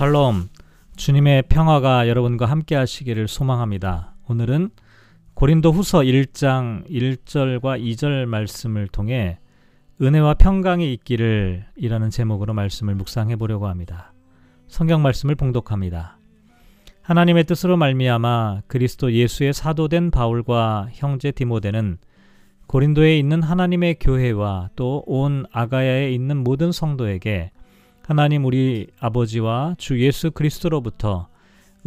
샬롬. 주님의 평화가 여러분과 함께 하시기를 소망합니다. 오늘은 고린도 후서 1장 1절과 2절 말씀을 통해 은혜와 평강이 있기를 이라는 제목으로 말씀을 묵상해 보려고 합니다. 성경 말씀을 봉독합니다. 하나님의 뜻으로 말미암아 그리스도 예수의 사도된 바울과 형제 디모데는 고린도에 있는 하나님의 교회와 또 온 아가야에 있는 모든 성도에게 하나님 우리 아버지와 주 예수 그리스도로부터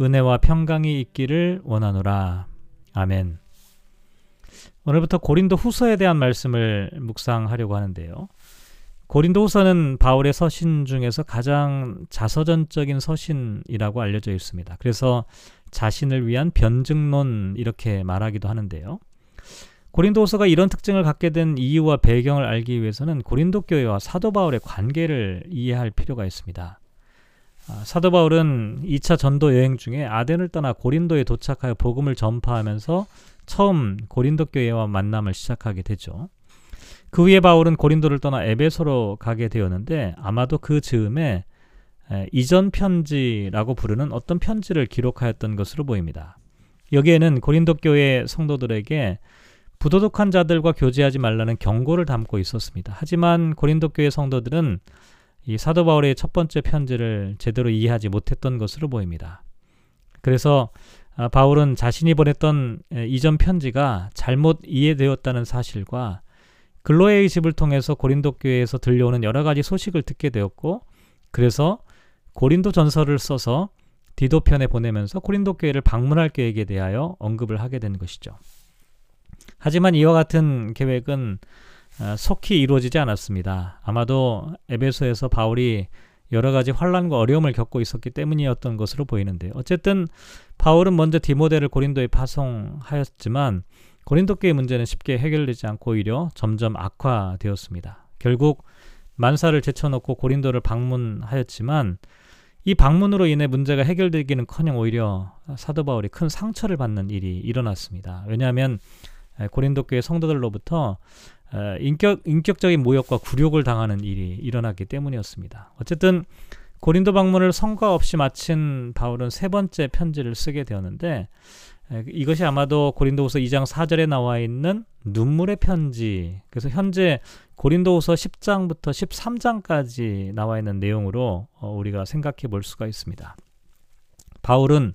은혜와 평강이 있기를 원하노라. 아멘. 오늘부터 고린도 후서에 대한 말씀을 묵상하려고 하는데요. 고린도 후서는 바울의 서신 중에서 가장 자서전적인 서신이라고 알려져 있습니다. 그래서 자신을 위한 변증론 이렇게 말하기도 하는데요. 고린도후서가 이런 특징을 갖게 된 이유와 배경을 알기 위해서는 고린도 교회와 사도 바울의 관계를 이해할 필요가 있습니다. 아, 사도 바울은 2차 전도 여행 중에 아덴을 떠나 고린도에 도착하여 복음을 전파하면서 처음 고린도 교회와 만남을 시작하게 되죠. 그 후에 바울은 고린도를 떠나 에베소로 가게 되었는데 아마도 그 즈음에 이전 편지라고 부르는 어떤 편지를 기록하였던 것으로 보입니다. 여기에는 고린도 교회 성도들에게 부도덕한 자들과 교제하지 말라는 경고를 담고 있었습니다. 하지만 고린도 교회 성도들은 이 사도 바울의 첫 번째 편지를 제대로 이해하지 못했던 것으로 보입니다. 그래서 아, 바울은 자신이 보냈던 이전 편지가 잘못 이해되었다는 사실과 글로의 집을 통해서 고린도 교회에서 들려오는 여러 가지 소식을 듣게 되었고 그래서 고린도 전서를 써서 디도편에 보내면서 고린도 교회를 방문할 계획에 대하여 언급을 하게 된 것이죠. 하지만 이와 같은 계획은 어, 속히 이루어지지 않았습니다. 아마도 에베소에서 바울이 여러 가지 환란과 어려움을 겪고 있었기 때문이었던 것으로 보이는데 어쨌든 바울은 먼저 디모데를 고린도에 파송하였지만 고린도 교의 문제는 쉽게 해결되지 않고 오히려 점점 악화되었습니다. 결국 만사를 제쳐놓고 고린도를 방문하였지만 이 방문으로 인해 문제가 해결되기는커녕 오히려 사도 바울이 큰 상처를 받는 일이 일어났습니다. 왜냐하면 고린도 교회 성도들로부터 인격 인격적인 모욕과 굴욕을 당하는 일이 일어났기 때문이었습니다. 어쨌든 고린도 방문을 성과 없이 마친 바울은 세 번째 편지를 쓰게 되었는데 이것이 아마도 고린도후서 2장 4절에 나와 있는 눈물의 편지. 그래서 현재 고린도후서 10장부터 13장까지 나와 있는 내용으로 어, 우리가 생각해 볼 수가 있습니다. 바울은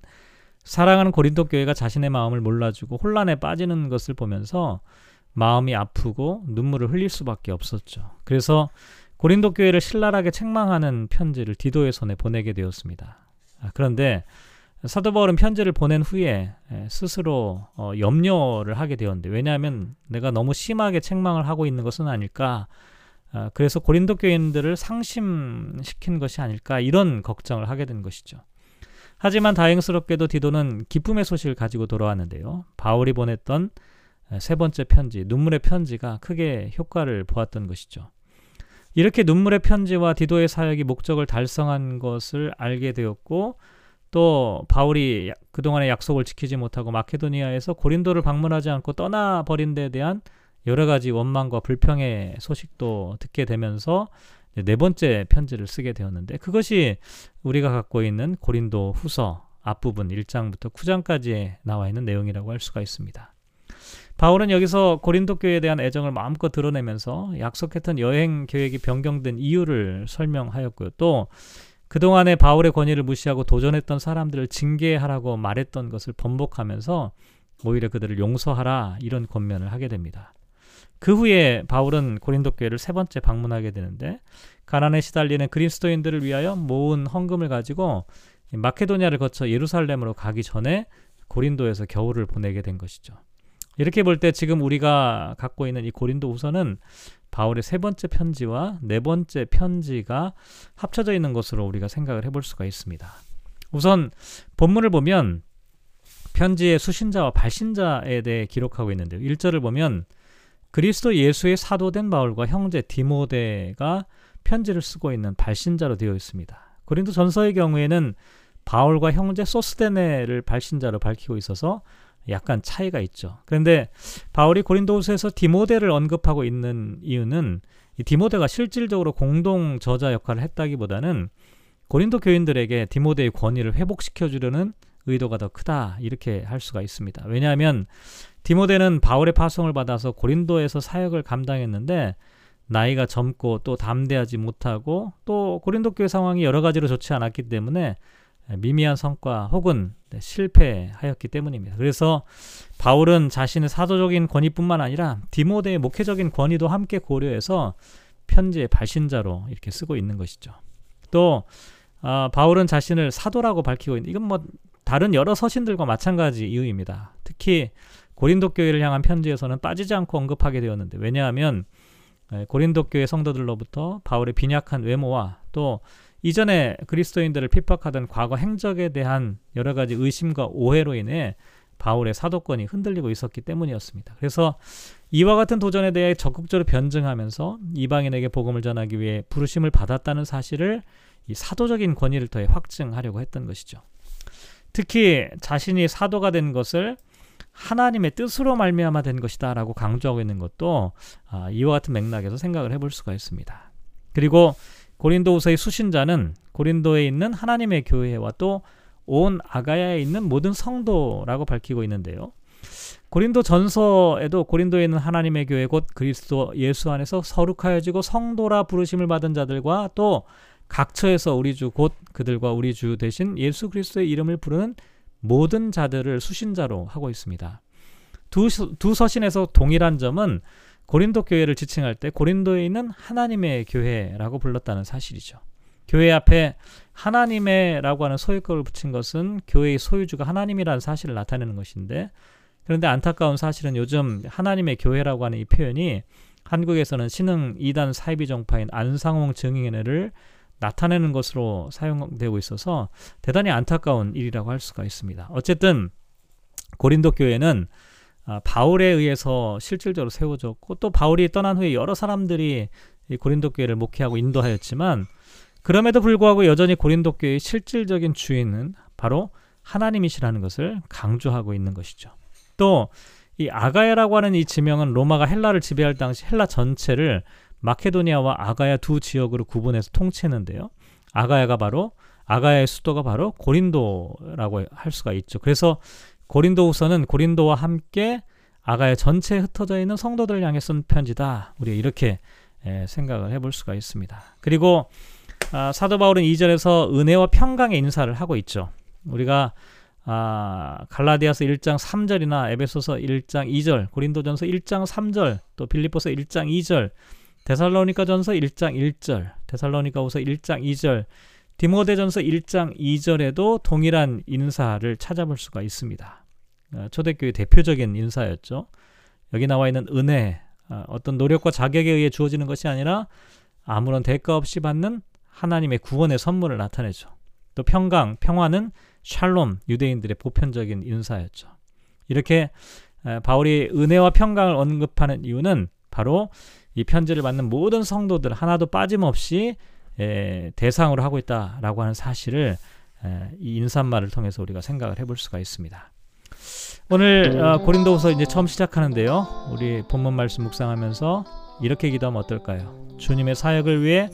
사랑하는 고린도 교회가 자신의 마음을 몰라주고 혼란에 빠지는 것을 보면서 마음이 아프고 눈물을 흘릴 수밖에 없었죠. 그래서 고린도 교회를 신랄하게 책망하는 편지를 디도의 손에 보내게 되었습니다. 아, 그런데 사도 바울은 편지를 보낸 후에 스스로 어, 염려를 하게 되었는데 왜냐하면 내가 너무 심하게 책망을 하고 있는 것은 아닐까 아, 그래서 고린도 교인들을 상심시킨 것이 아닐까 이런 걱정을 하게 된 것이죠. 하지만 다행스럽게도 디도는 기쁨의 소식을 가지고 돌아왔는데요. 바울이 보냈던 세 번째 편지, 눈물의 편지가 크게 효과를 보았던 것이죠. 이렇게 눈물의 편지와 디도의 사역이 목적을 달성한 것을 알게 되었고 또 바울이 그동안의 약속을 지키지 못하고 마케도니아에서 고린도를 방문하지 않고 떠나버린 데 대한 여러 가지 원망과 불평의 소식도 듣게 되면서 네 번째 편지를 쓰게 되었는데 그것이 우리가 갖고 있는 고린도 후서 앞부분 1장부터 9장까지에 나와 있는 내용이라고 할 수가 있습니다. 바울은 여기서 고린도 교회에 대한 애정을 마음껏 드러내면서 약속했던 여행 계획이 변경된 이유를 설명하였고요. 또 그동안의 바울의 권위를 무시하고 도전했던 사람들을 징계하라고 말했던 것을 번복하면서 오히려 그들을 용서하라 이런 권면을 하게 됩니다. 그 후에 바울은 고린도 교회를 세 번째 방문하게 되는데 가난에 시달리는 그리스도인들을 위하여 모은 헌금을 가지고 마케도니아를 거쳐 예루살렘으로 가기 전에 고린도에서 겨울을 보내게 된 것이죠. 이렇게 볼 때 지금 우리가 갖고 있는 이 고린도 우서는 바울의 세 번째 편지와 네 번째 편지가 합쳐져 있는 것으로 우리가 생각을 해볼 수가 있습니다. 우선 본문을 보면 편지의 수신자와 발신자에 대해 기록하고 있는데요. 1절을 보면 그리스도 예수의 사도된 바울과 형제 디모데가 편지를 쓰고 있는 발신자로 되어 있습니다. 고린도 전서의 경우에는 바울과 형제 소스데네를 발신자로 밝히고 있어서 약간 차이가 있죠. 그런데 바울이 고린도후서에서 디모데를 언급하고 있는 이유는 이 디모데가 실질적으로 공동 저자 역할을 했다기보다는 고린도 교인들에게 디모데의 권위를 회복시켜 주려는 의도가 더 크다 이렇게 할 수가 있습니다. 왜냐하면 디모데는 바울의 파송을 받아서 고린도에서 사역을 감당했는데 나이가 젊고 또 담대하지 못하고 또 고린도 교회 상황이 여러 가지로 좋지 않았기 때문에 미미한 성과 혹은 실패하였기 때문입니다. 그래서 바울은 자신의 사도적인 권위뿐만 아니라 디모데의 목회적인 권위도 함께 고려해서 편지의 발신자로 이렇게 쓰고 있는 것이죠. 또 어, 바울은 자신을 사도라고 밝히고 있는 이건 뭐 다른 여러 서신들과 마찬가지 이유입니다. 특히 고린도 교회를 향한 편지에서는 빠지지 않고 언급하게 되었는데 왜냐하면 고린도 교회 성도들로부터 바울의 빈약한 외모와 또 이전에 그리스도인들을 핍박하던 과거 행적에 대한 여러 가지 의심과 오해로 인해 바울의 사도권이 흔들리고 있었기 때문이었습니다. 그래서 이와 같은 도전에 대해 적극적으로 변증하면서 이방인에게 복음을 전하기 위해 부르심을 받았다는 사실을 이 사도적인 권위를 더해 확증하려고 했던 것이죠. 특히 자신이 사도가 된 것을 하나님의 뜻으로 말미암아 된 것이다라고 강조하고 있는 것도 아, 이와 같은 맥락에서 생각을 해볼 수가 있습니다. 그리고 고린도후서의 수신자는 고린도에 있는 하나님의 교회와 또 온 아가야에 있는 모든 성도라고 밝히고 있는데요. 고린도 전서에도 고린도에 있는 하나님의 교회 곧 그리스도 예수 안에서 서룩하여지고 성도라 부르심을 받은 자들과 또 각처에서 우리 주 곧 그들과 우리 주 대신 예수 그리스도의 이름을 부르는 모든 자들을 수신자로 하고 있습니다. 두, 두 서신에서 동일한 점은 고린도 교회를 지칭할 때 고린도에 있는 하나님의 교회라고 불렀다는 사실이죠. 교회 앞에 하나님의라고 하는 소유격을 붙인 것은 교회의 소유주가 하나님이라는 사실을 나타내는 것인데 그런데 안타까운 사실은 요즘 하나님의 교회라고 하는 이 표현이 한국에서는 신흥 이단 사이비 정파인 안상홍 증인회를 나타내는 것으로 사용되고 있어서 대단히 안타까운 일이라고 할 수가 있습니다. 어쨌든 고린도 교회는 아, 바울에 의해서 실질적으로 세워졌고 또 바울이 떠난 후에 여러 사람들이 고린도 교회를 목회하고 인도하였지만 그럼에도 불구하고 여전히 고린도 교회의 실질적인 주인은 바로 하나님이시라는 것을 강조하고 있는 것이죠. 또 이 아가야라고 하는 이 지명은 로마가 헬라를 지배할 당시 헬라 전체를 마케도니아와 아가야 두 지역으로 구분해서 통치했는데요. 아가야가 바로 아가야의 수도가 바로 고린도라고 할 수가 있죠. 그래서 고린도후서는 고린도와 함께 아가야 전체에 흩어져 있는 성도들을 향해 쓴 편지다. 우리가 이렇게 에, 생각을 해볼 수가 있습니다. 그리고 아, 사도 바울은 2절에서 은혜와 평강의 인사를 하고 있죠. 우리가 아, 갈라디아서 1장 3절이나 에베소서 1장 2절, 고린도전서 1장 3절, 또 빌립보서 1장 2절, 데살로니가전서 1장 1절, 데살로니가후서 1장 2절, 디모데전서 1장 2절에도 동일한 인사를 찾아볼 수가 있습니다. 어, 초대교회 대표적인 인사였죠. 여기 나와 있는 은혜, 어, 어떤 노력과 자격에 의해 주어지는 것이 아니라 아무런 대가 없이 받는 하나님의 구원의 선물을 나타내죠. 또 평강, 평화는 샬롬, 유대인들의 보편적인 인사였죠. 이렇게 바울이 은혜와 평강을 언급하는 이유는 바로 이 편지를 받는 모든 성도들 하나도 빠짐없이 에, 대상으로 하고 있다라고 하는 사실을 에, 이 인사말을 통해서 우리가 생각을 해볼 수가 있습니다. 오늘 어, 고린도후서 이제 처음 시작하는데요. 우리 본문 말씀 묵상하면서 이렇게 기도하면 어떨까요? 주님의 사역을 위해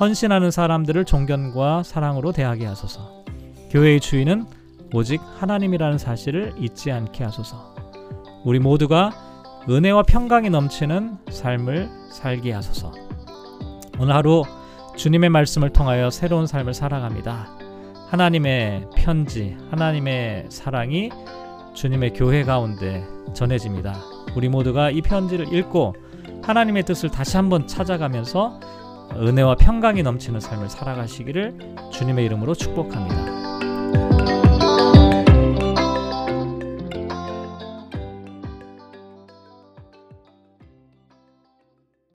헌신하는 사람들을 존경과 사랑으로 대하게 하소서. 교회의 주인은 오직 하나님이라는 사실을 잊지 않게 하소서. 우리 모두가 은혜와 평강이 넘치는 삶을 살게 하소서. 오늘 하루 주님의 말씀을 통하여 새로운 삶을 살아갑니다. 하나님의 편지, 하나님의 사랑이 주님의 교회 가운데 전해집니다. 우리 모두가 이 편지를 읽고 하나님의 뜻을 다시 한번 찾아가면서 은혜와 평강이 넘치는 삶을 살아가시기를 주님의 이름으로 축복합니다.